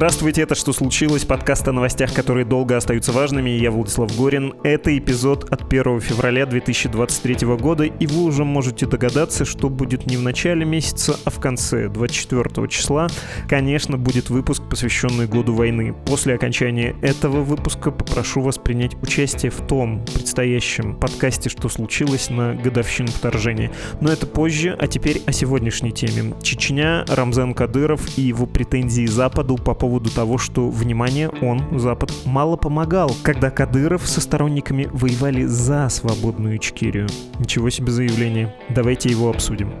Здравствуйте, это «Что случилось?» Подкаст о новостях, которые долго остаются важными. Я Владислав Горин. Это эпизод от 1 февраля 2023 года, и вы уже можете догадаться, что будет не в начале месяца, а в конце, 24 числа. Конечно, будет выпуск, посвященный году войны. После окончания этого выпуска попрошу вас принять участие в том предстоящем подкасте «Что случилось?» на годовщину вторжения. Но это позже, а теперь о сегодняшней теме. Чечня, Рамзан Кадыров и его претензии Западу по поводу того, что, внимание, он, Запад, мало помогал, когда Кадыров со сторонниками воевали за свободную Ичкерию. Ничего себе заявление. Давайте его обсудим.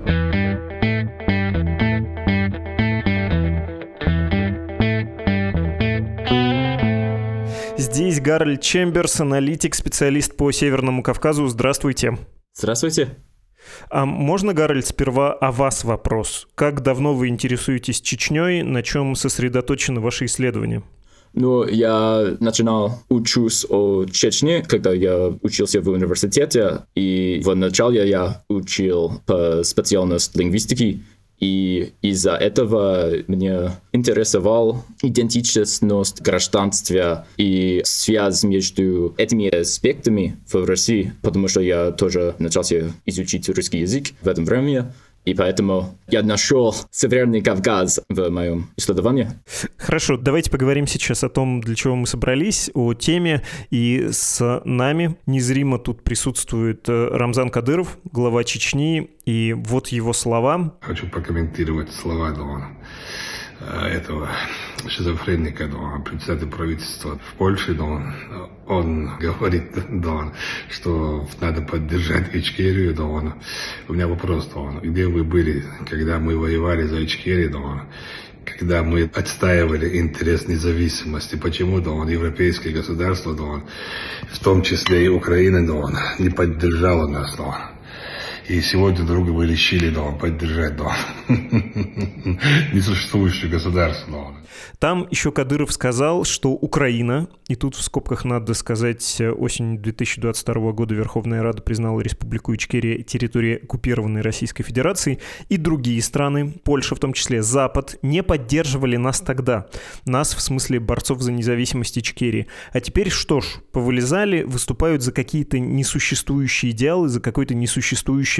Здесь Гарольд Чемберс, аналитик, специалист по Северному Кавказу. Здравствуйте. Здравствуйте. А можно, Гарольд, сперва о вас вопрос? Как давно вы интересуетесь Чечней? На чем сосредоточены ваши исследования? Ну, я начинал учусь о Чечне, когда я учился в университете, и в начале я учил по специальности лингвистики, и из-за этого мне интересовал идентичность гражданства и связь между этими аспектами в России, потому что я тоже начался изучить русский язык в этом времени. И поэтому я нашел Северный Кавказ в моем исследовании. Хорошо, давайте поговорим сейчас о том, для чего мы собрались, о теме. И с нами незримо тут присутствует э, Рамзан Кадыров, глава Чечни. И вот его слова. Хочу прокомментировать слова Дона э, этого шизофреника, да, председатель правительства в Польше, он, он говорит, да, что надо поддержать Ичкерию, да, он, у меня вопрос, да, он, где вы были, когда мы воевали за Ичкерию, да, он, когда мы отстаивали интерес независимости, почему, да, он, европейские государства, да, он, в том числе и Украина, да, он, не поддержала нас, да, он. И сегодня друга вы решили, да, поддержать, да, несуществующее государство, да, там еще Кадыров сказал, что Украина, и тут в скобках надо сказать, осенью 2022 года Верховная Рада признала Республику Ичкерия территорией оккупированной Российской Федерацией, и другие страны, Польша в том числе, Запад, не поддерживали нас тогда. Нас в смысле борцов за независимость Ичкерии. А теперь что ж, повылезали, выступают за какие-то несуществующие идеалы, за какое-то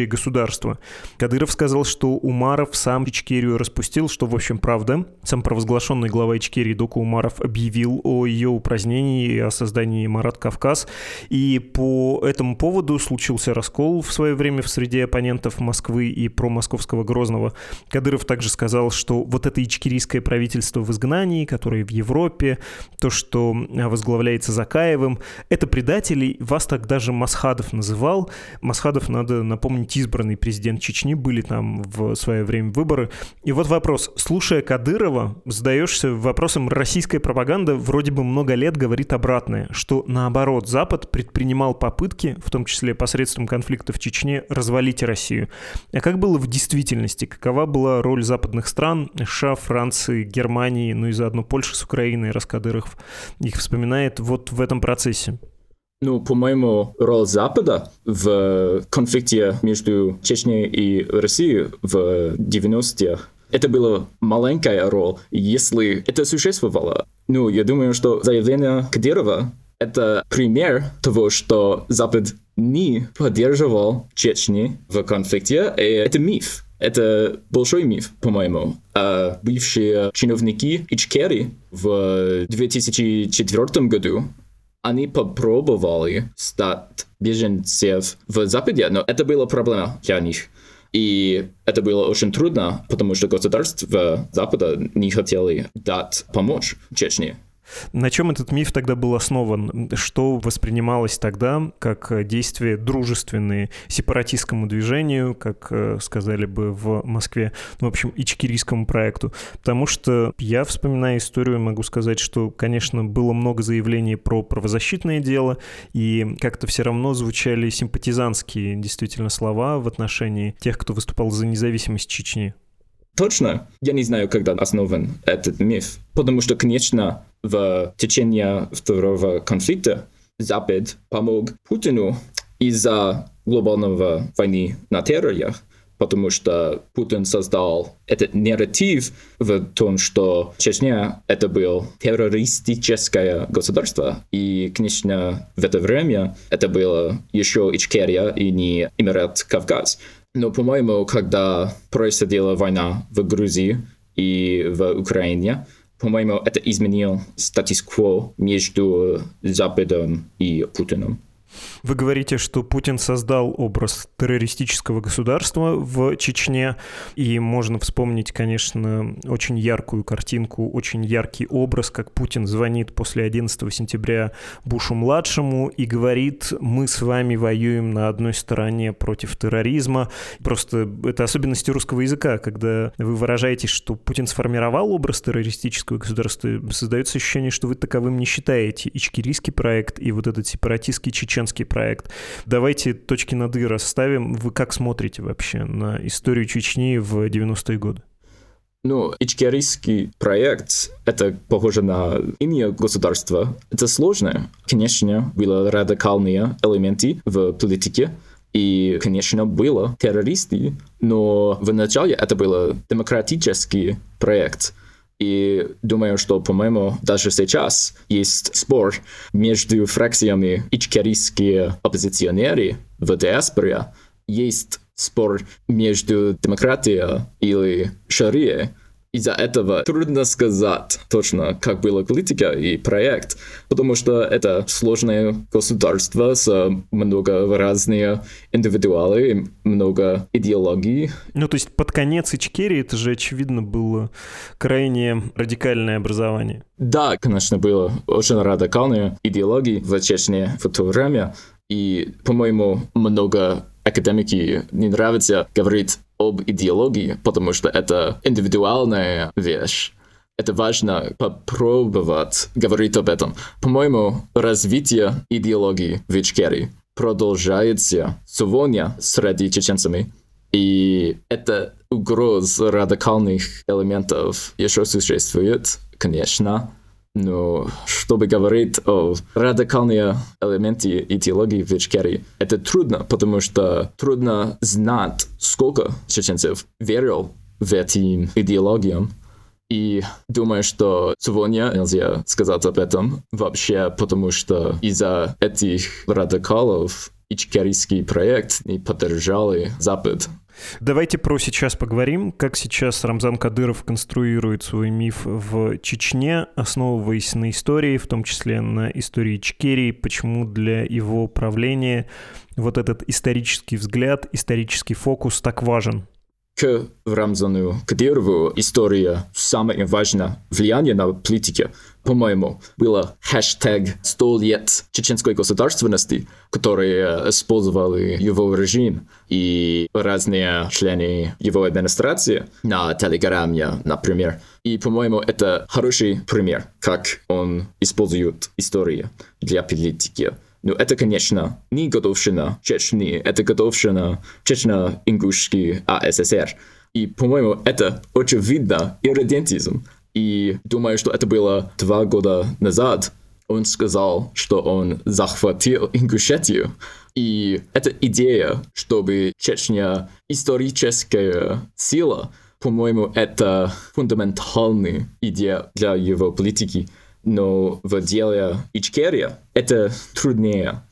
несуществующее государство. Кадыров сказал, что Умаров сам Ичкерию распустил, что, в общем, правда. Сам провозглашенный глава Ичкерии Дока Умаров объявил о ее упразднении и о создании Марат Кавказ. И по этому поводу случился раскол в свое время в среде оппонентов Москвы и промосковского Грозного. Кадыров также сказал, что вот это ичкерийское правительство в изгнании, которое в Европе, то, что возглавляется Закаевым, это предатели. Вас так даже Масхадов называл. Масхадов, надо напомнить, избранный президент Чечни, были там в свое время выборы. И вот вопрос. Слушая Кадырова, задаешься вопросом российская пропаганда вроде бы много лет говорит обратное, что наоборот Запад предпринимал попытки, в том числе посредством конфликта в Чечне, развалить Россию. А как было в действительности? Какова была роль западных стран, США, Франции, Германии, ну и заодно Польши с Украиной, Раскадыров их вспоминает вот в этом процессе? Ну, по-моему, роль Запада в конфликте между Чечней и Россией в 90-х это была маленькая роль, если это существовало. Ну, я думаю, что заявление Кадырова — это пример того, что Запад не поддерживал Чечни в конфликте, и это миф. Это большой миф, по-моему. А бывшие чиновники Ичкери в 2004 году они попробовали стать беженцев в Западе, но это была проблема для них. И это было очень трудно, потому что государства Запада не хотели дать помочь Чечне. На чем этот миф тогда был основан? Что воспринималось тогда как действия дружественные сепаратистскому движению, как э, сказали бы в Москве, ну, в общем, ичкерийскому проекту? Потому что я, вспоминая историю, могу сказать, что, конечно, было много заявлений про правозащитное дело, и как-то все равно звучали симпатизантские действительно слова в отношении тех, кто выступал за независимость Чечни. Точно, я не знаю, когда основан этот миф, потому что, конечно, в течение второго конфликта Запад помог Путину из-за глобального войны на терроре, потому что Путин создал этот нарратив в том, что Чечня — это было террористическое государство, и, конечно, в это время это было еще Ичкерия и не Эмират Кавказ. Но, по-моему, когда происходила война в Грузии и в Украине, по-моему, это изменил статус-кво между Западом и Путиным. Вы говорите, что Путин создал образ террористического государства в Чечне, и можно вспомнить, конечно, очень яркую картинку, очень яркий образ, как Путин звонит после 11 сентября Бушу-младшему и говорит, мы с вами воюем на одной стороне против терроризма. Просто это особенности русского языка, когда вы выражаетесь, что Путин сформировал образ террористического государства, создается ощущение, что вы таковым не считаете. Ичкерийский проект и вот этот сепаратистский чеченский проект. Давайте точки над «и» расставим. Вы как смотрите вообще на историю Чечни в 90-е годы? Ну, ичкерийский проект — это похоже на имя государства. Это сложно. Конечно, были радикальные элементы в политике, и, конечно, было террористы, но в начале это был демократический проект — и думаю, что, по-моему, даже сейчас есть спор между фракциями ичкерийские оппозиционеры в диаспоре. Есть спор между демократией или шарией. Из-за этого трудно сказать точно, как была политика и проект, потому что это сложное государство с много разных индивидуалов и много идеологий. Ну, то есть под конец Ичкерии это же, очевидно, было крайне радикальное образование. Да, конечно, было очень радикальные идеологии в Чечне в то время, и, по-моему, много академики не нравится говорить об идеологии, потому что это индивидуальная вещь. Это важно попробовать говорить об этом. По-моему, развитие идеологии в Ичкерии продолжается сегодня среди чеченцами. И это угроз радикальных элементов еще существует, конечно. Но чтобы говорить о радикальном элементе идеологии в Ичкерии, это трудно, потому что трудно знать, сколько чеченцев верил в эти идеологиям. И думаю, что сегодня нельзя сказать об этом вообще, потому что из-за этих радикалов ичкерийский проект не поддержали Запад Давайте про сейчас поговорим. Как сейчас Рамзан Кадыров конструирует свой миф в Чечне, основываясь на истории, в том числе на истории Ичкерии, почему для его правления вот этот исторический взгляд, исторический фокус так важен? К Рамзану Кадырову история самое важное влияние на политике – по-моему, было хэштег «100 лет чеченской государственности», которые использовали его режим и разные члены его администрации на Телеграме, например. И, по-моему, это хороший пример, как он использует историю для политики. Но это, конечно, не годовщина Чечни, это годовщина Чечно-Ингушский АССР. И, по-моему, это очевидно ирредентизм. И думаю, что это было два года назад. Он сказал, что он захватил Ингушетию. И эта идея, чтобы Чечня историческая сила, по-моему, это фундаментальная идея для его политики. Но в деле Ичкерия это труднее.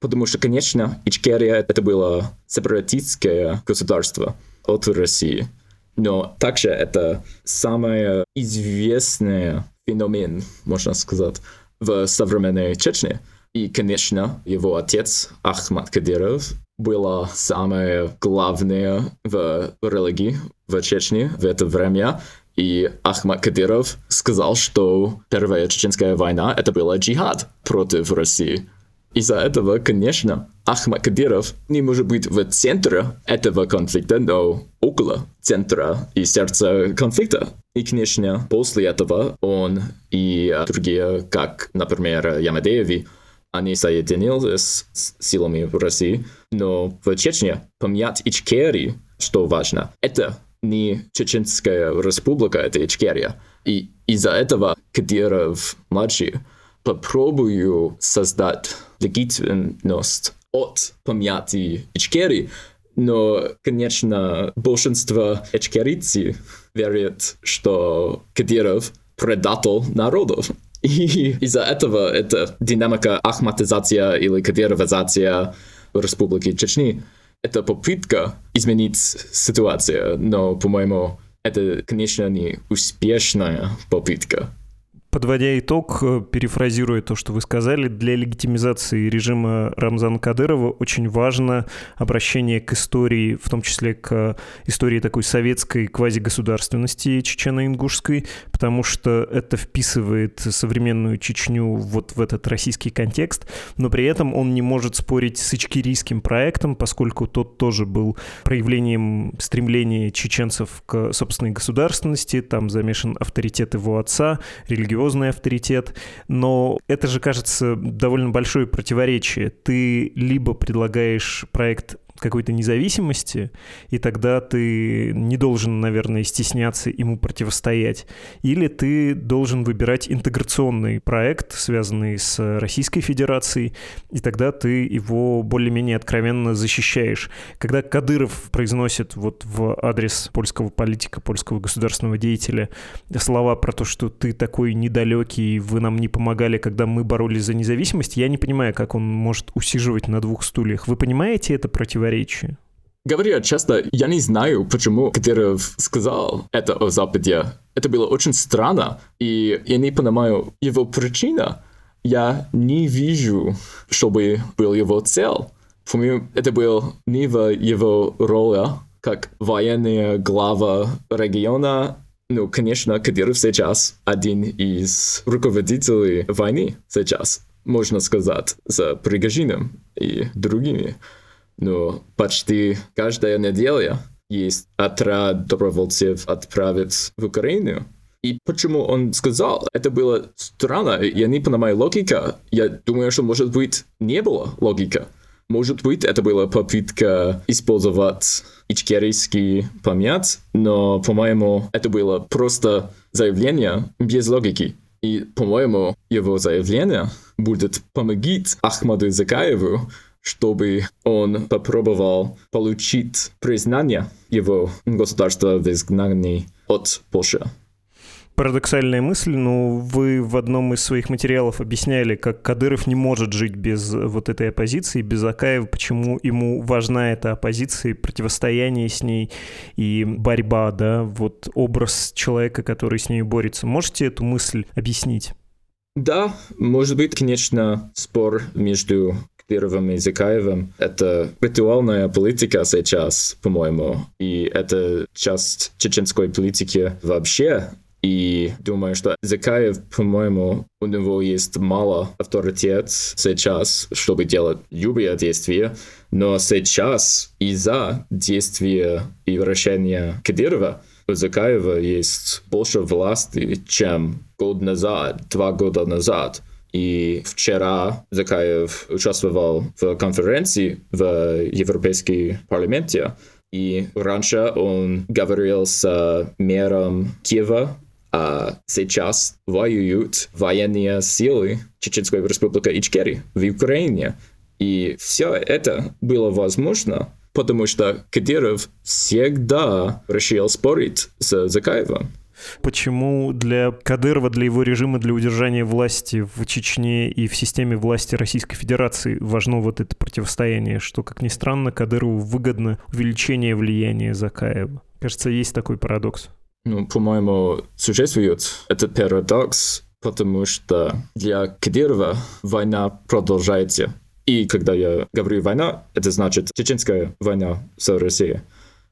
Потому что, конечно, Ичкерия это было сепаратистское государство от России. Но также это самый известный феномен, можно сказать, в современной Чечне. И, конечно, его отец Ахмад Кадиров был самое главное в религии в Чечне в это время. И Ахмад Кадиров сказал, что Первая Чеченская война — это была джихад против России. Из-за этого, конечно, Ахмад Кадиров не может быть в центре этого конфликта, но около центра и сердца конфликта. И, конечно, после этого он и другие, как, например, Ямадееви, они соединились с силами в России, но в Чечне поменять Ичкерии, что важно, это не Чеченская республика, это Ичкерия. И из-за этого Кадиров-младший попробую создать легитимность от помятой Ичкерии Но, конечно, большинство эчкерийцы верят, что Кадиров предатель народов. И из-за этого эта динамика ахматизация или кадировизация Республики Чечни — это попытка изменить ситуацию, но, по-моему, это, конечно, не успешная попытка. Подводя итог, э, перефразируя то, что вы сказали, для легитимизации режима Рамзана Кадырова очень важно обращение к истории, в том числе к истории такой советской квазигосударственности чечено-ингушской, потому что это вписывает современную Чечню вот в этот российский контекст, но при этом он не может спорить с ичкерийским проектом, поскольку тот тоже был проявлением стремления чеченцев к собственной государственности, там замешан авторитет его отца, религиозный религиозный авторитет, но это же, кажется, довольно большое противоречие. Ты либо предлагаешь проект какой-то независимости, и тогда ты не должен, наверное, стесняться ему противостоять. Или ты должен выбирать интеграционный проект, связанный с Российской Федерацией, и тогда ты его более-менее откровенно защищаешь. Когда Кадыров произносит вот в адрес польского политика, польского государственного деятеля слова про то, что ты такой недалекий, вы нам не помогали, когда мы боролись за независимость, я не понимаю, как он может усиживать на двух стульях. Вы понимаете это противоречие? Противоречие. Говоря часто, я не знаю, почему Кадыров сказал это о Западе. Это было очень странно, и я не понимаю его причина. Я не вижу, чтобы был его цель. По-моему, это был не в его роли как военная глава региона. Ну, конечно, Кадыров сейчас один из руководителей войны сейчас, можно сказать, за Пригожином и другими но почти каждая неделя есть отряд добровольцев отправить в Украину. И почему он сказал, это было странно, я не понимаю логика. Я думаю, что, может быть, не было логика. Может быть, это была попытка использовать ичкерийский память, но, по-моему, это было просто заявление без логики. И, по-моему, его заявление будет помогить Ахмаду Закаеву чтобы он попробовал получить признание его государства в изгнании от Польши. Парадоксальная мысль, но вы в одном из своих материалов объясняли, как Кадыров не может жить без вот этой оппозиции, без Акаева, почему ему важна эта оппозиция, противостояние с ней и борьба, да, вот образ человека, который с ней борется. Можете эту мысль объяснить? Да, может быть, конечно, спор между Кадыровым и Закаевым. Это ритуальная политика сейчас, по-моему, и это часть чеченской политики вообще. И думаю, что Закаев, по-моему, у него есть мало авторитет сейчас, чтобы делать любые действия. Но сейчас из-за действия и вращения Кадырова у Закаева есть больше власти, чем год назад, два года назад. И вчера Закаев участвовал в конференции в Европейском парламенте. И раньше он говорил с мэром Киева, а сейчас воюют военные силы Чеченской республики Ичкерии в Украине. И все это было возможно, потому что Кадиров всегда решил спорить с Закаевым. Почему для Кадырова, для его режима, для удержания власти в Чечне и в системе власти Российской Федерации важно вот это противостояние, что, как ни странно, Кадырову выгодно увеличение влияния Закаева. Кажется, есть такой парадокс. Ну, по-моему, существует этот парадокс, потому что для Кадырова война продолжается. И когда я говорю война, это значит чеченская война с Россией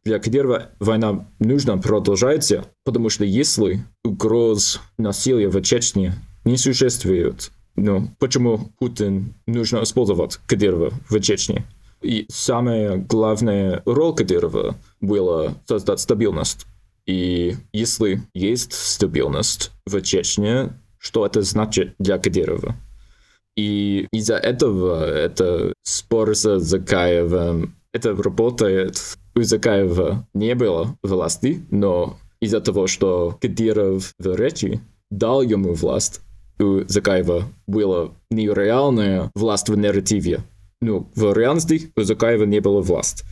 для Кадирова война нужно продолжается, потому что если угроз насилия в Чечне не существует, ну, почему Путин нужно использовать Кадирова в Чечне? И самая главная роль Кадирова была создать стабильность. И если есть стабильность в Чечне, что это значит для Кадирова? И из-за этого это спор с Закаевым, это работает у Закаева не было власти, но из-за того, что Кадиров в речи дал ему власть, у Закаева была нереальная власть в нарративе. Ну, в реальности у Закаева не было власти.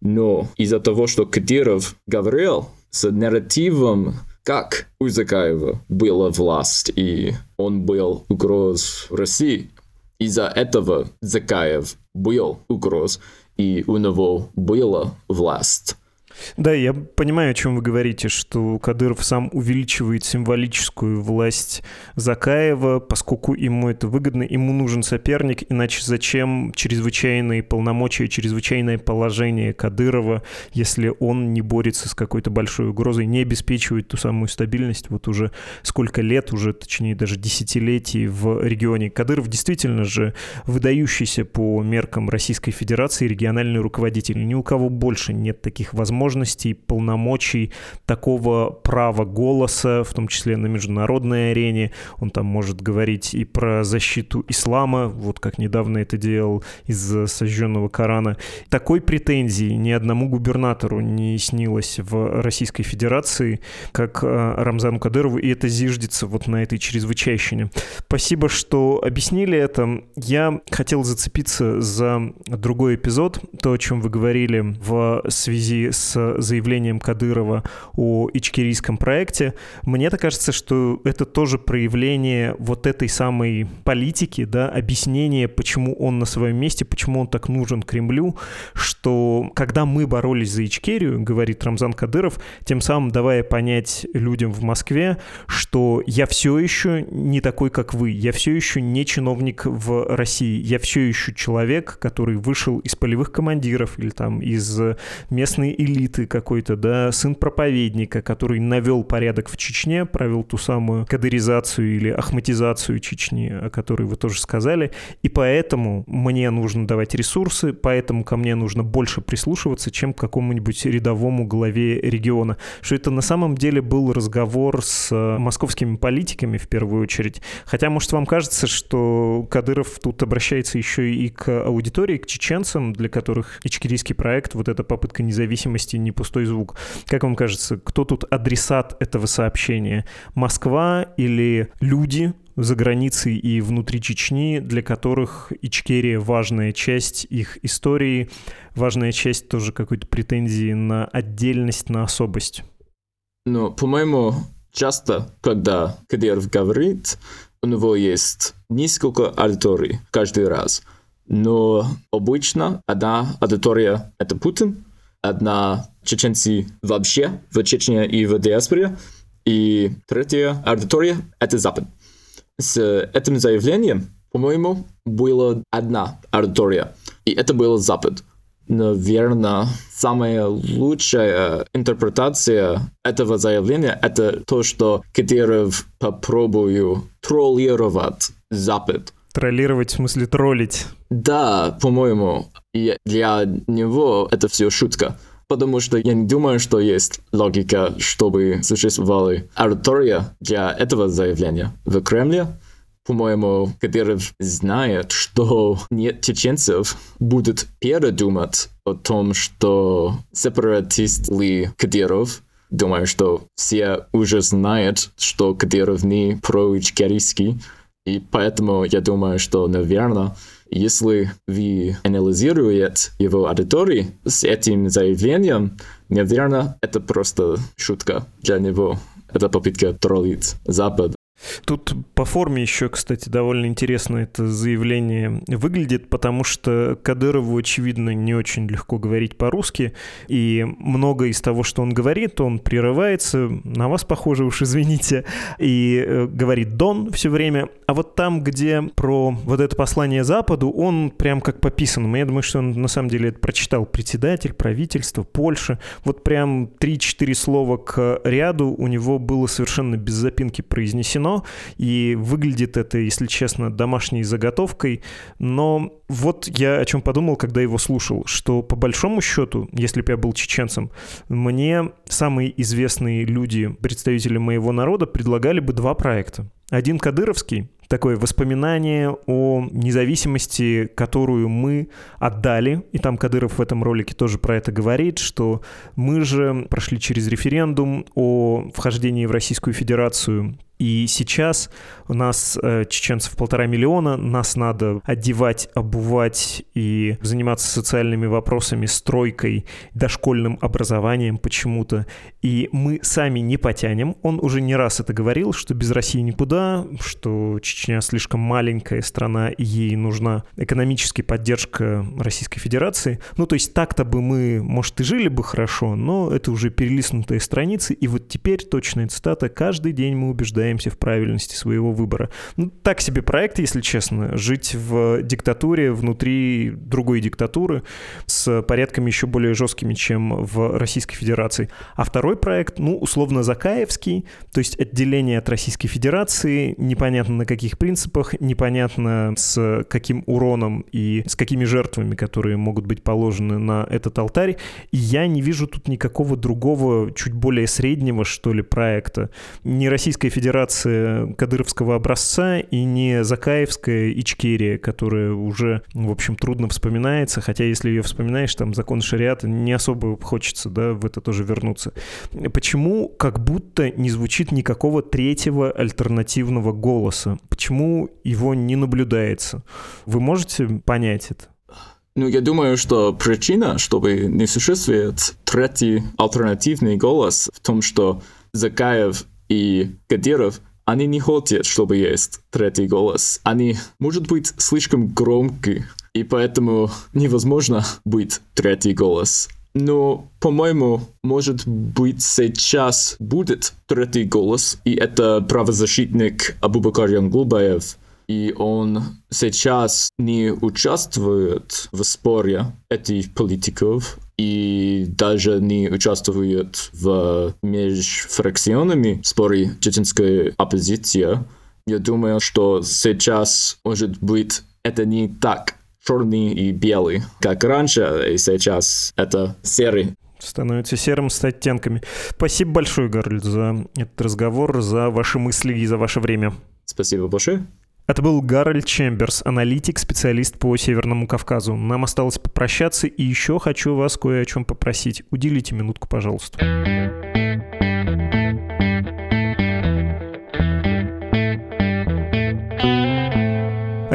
Но из-за того, что Кадиров говорил с нарративом, как у Закаева была власть, и он был угроз России, из-за этого Закаев был угроз, и у него была власть. Да, я понимаю, о чем вы говорите, что Кадыров сам увеличивает символическую власть Закаева, поскольку ему это выгодно, ему нужен соперник, иначе зачем чрезвычайные полномочия, чрезвычайное положение Кадырова, если он не борется с какой-то большой угрозой, не обеспечивает ту самую стабильность вот уже сколько лет, уже точнее даже десятилетий в регионе. Кадыров действительно же выдающийся по меркам Российской Федерации региональный руководитель. Ни у кого больше нет таких возможностей возможностей, полномочий, такого права голоса, в том числе на международной арене. Он там может говорить и про защиту ислама, вот как недавно это делал из сожженного Корана. Такой претензии ни одному губернатору не снилось в Российской Федерации, как э, Рамзану Кадырову, и это зиждется вот на этой чрезвычайщине. Спасибо, что объяснили это. Я хотел зацепиться за другой эпизод, то, о чем вы говорили в связи с заявлением Кадырова о ичкерийском проекте, мне так кажется, что это тоже проявление вот этой самой политики, да, объяснение, почему он на своем месте, почему он так нужен Кремлю, что когда мы боролись за Ичкерию, говорит Рамзан Кадыров, тем самым давая понять людям в Москве, что я все еще не такой, как вы, я все еще не чиновник в России, я все еще человек, который вышел из полевых командиров или там из местной элиты, элиты какой-то, да, сын проповедника, который навел порядок в Чечне, провел ту самую кадыризацию или ахматизацию Чечни, о которой вы тоже сказали, и поэтому мне нужно давать ресурсы, поэтому ко мне нужно больше прислушиваться, чем к какому-нибудь рядовому главе региона. Что это на самом деле был разговор с московскими политиками в первую очередь. Хотя, может, вам кажется, что Кадыров тут обращается еще и к аудитории, к чеченцам, для которых ичкерийский проект, вот эта попытка независимости не пустой звук. Как вам кажется, кто тут адресат этого сообщения? Москва или люди, за границей и внутри Чечни, для которых Ичкерия важная часть их истории, важная часть тоже какой-то претензии на отдельность, на особость. Ну, по-моему, часто, когда Кадиров говорит, у него есть несколько аудиторий каждый раз. Но обычно одна аудитория — это Путин, одна чеченцы вообще в Чечне и в диаспоре, и третья аудитория — это Запад. С этим заявлением, по-моему, была одна аудитория, и это был Запад. Наверное, самая лучшая интерпретация этого заявления — это то, что Кадыров попробую троллировать Запад. Троллировать в смысле троллить? Да, по-моему. Для него это все шутка. Потому что я не думаю, что есть логика, чтобы существовала аудитория для этого заявления. В Кремле, по-моему, Кадыров знает, что нет чеченцев будут передумать о том, что сепаратист ли Кадыров, Думаю, что все уже знают, что Кадыров не проичкерийский, и поэтому я думаю, что, наверное, если вы анализируете его аудиторию с этим заявлением, наверное, это просто шутка для него. Это попытка троллить Запад. Тут по форме еще, кстати, довольно интересно это заявление выглядит, потому что Кадырову, очевидно, не очень легко говорить по-русски, и много из того, что он говорит, он прерывается, на вас похоже уж, извините, и э, говорит «дон» все время, а вот там, где про вот это послание Западу, он прям как по писанному. Я думаю, что он на самом деле это прочитал председатель, правительство, Польша. Вот прям 3-4 слова к ряду у него было совершенно без запинки произнесено, кино, и выглядит это, если честно, домашней заготовкой, но вот я о чем подумал, когда его слушал, что по большому счету, если бы я был чеченцем, мне самые известные люди, представители моего народа, предлагали бы два проекта. Один кадыровский, такое воспоминание о независимости, которую мы отдали, и там Кадыров в этом ролике тоже про это говорит, что мы же прошли через референдум о вхождении в Российскую Федерацию И сейчас у нас э, чеченцев полтора миллиона, нас надо одевать, обувать и заниматься социальными вопросами, стройкой, дошкольным образованием почему-то. И мы сами не потянем. Он уже не раз это говорил, что без России никуда, что Чечня слишком маленькая страна, и ей нужна экономическая поддержка Российской Федерации. Ну, то есть так-то бы мы, может, и жили бы хорошо, но это уже перелистнутые страницы, и вот теперь точная цитата «Каждый день мы убеждаем убеждаемся в правильности своего выбора. Ну, так себе проект, если честно. Жить в диктатуре внутри другой диктатуры с порядками еще более жесткими, чем в Российской Федерации. А второй проект, ну, условно, Закаевский, то есть отделение от Российской Федерации, непонятно на каких принципах, непонятно с каким уроном и с какими жертвами, которые могут быть положены на этот алтарь. И я не вижу тут никакого другого, чуть более среднего, что ли, проекта. Не Российская Федерация Федерация кадыровского образца и не Закаевская Ичкерия, которая уже, в общем, трудно вспоминается, хотя если ее вспоминаешь, там закон шариата не особо хочется, да, в это тоже вернуться. Почему как будто не звучит никакого третьего альтернативного голоса? Почему его не наблюдается? Вы можете понять это? Ну, я думаю, что причина, чтобы не существует третий альтернативный голос в том, что Закаев и Кадиров, они не хотят, чтобы есть третий голос. Они, может быть, слишком громкие, и поэтому невозможно быть третий голос. Но, по-моему, может быть, сейчас будет третий голос, и это правозащитник Абубакар Янглубаев, и он сейчас не участвует в споре этих политиков, и даже не участвует в межфракционными споре чеченской оппозиции. Я думаю, что сейчас, может быть, это не так черный и белый, как раньше, и сейчас это серый становится серым с оттенками. Спасибо большое, Гарль, за этот разговор, за ваши мысли и за ваше время. Спасибо большое. Это был Гарольд Чемберс, аналитик, специалист по Северному Кавказу. Нам осталось попрощаться, и еще хочу вас кое о чем попросить. Уделите минутку, пожалуйста.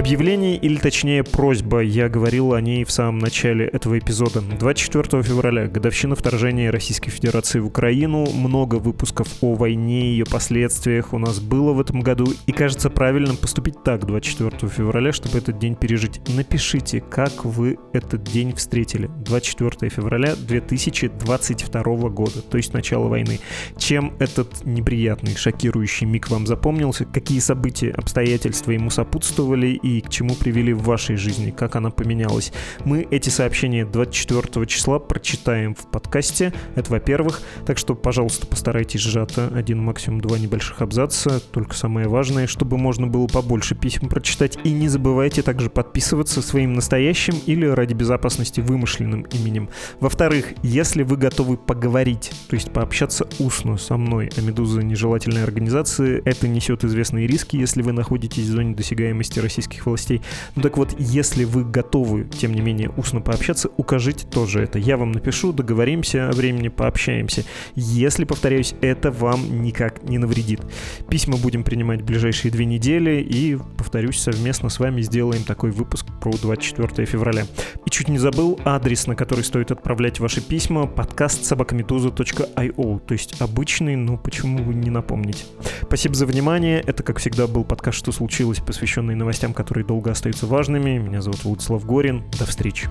Объявление, или точнее просьба, я говорил о ней в самом начале этого эпизода. 24 февраля, годовщина вторжения Российской Федерации в Украину, много выпусков о войне и ее последствиях у нас было в этом году, и кажется правильным поступить так 24 февраля, чтобы этот день пережить. Напишите, как вы этот день встретили. 24 февраля 2022 года, то есть начало войны. Чем этот неприятный, шокирующий миг вам запомнился, какие события, обстоятельства ему сопутствовали и к чему привели в вашей жизни, как она поменялась. Мы эти сообщения 24 числа прочитаем в подкасте, это во-первых, так что, пожалуйста, постарайтесь сжато, один, максимум два небольших абзаца, только самое важное, чтобы можно было побольше писем прочитать, и не забывайте также подписываться своим настоящим или ради безопасности вымышленным именем. Во-вторых, если вы готовы поговорить, то есть пообщаться устно со мной о «Медуза» нежелательной организации, это несет известные риски, если вы находитесь в зоне досягаемости российских властей. Ну так вот, если вы готовы, тем не менее, устно пообщаться, укажите тоже это. Я вам напишу, договоримся о времени, пообщаемся. Если, повторяюсь, это вам никак не навредит. Письма будем принимать в ближайшие две недели и, повторюсь, совместно с вами сделаем такой выпуск про 24 февраля. И чуть не забыл адрес, на который стоит отправлять ваши письма, подкаст собакамедуза.io, то есть обычный, но почему вы не напомните. Спасибо за внимание. Это, как всегда, был подкаст «Что случилось?», посвященный новостям, которые долго остаются важными. Меня зовут Владислав Горин. До встречи.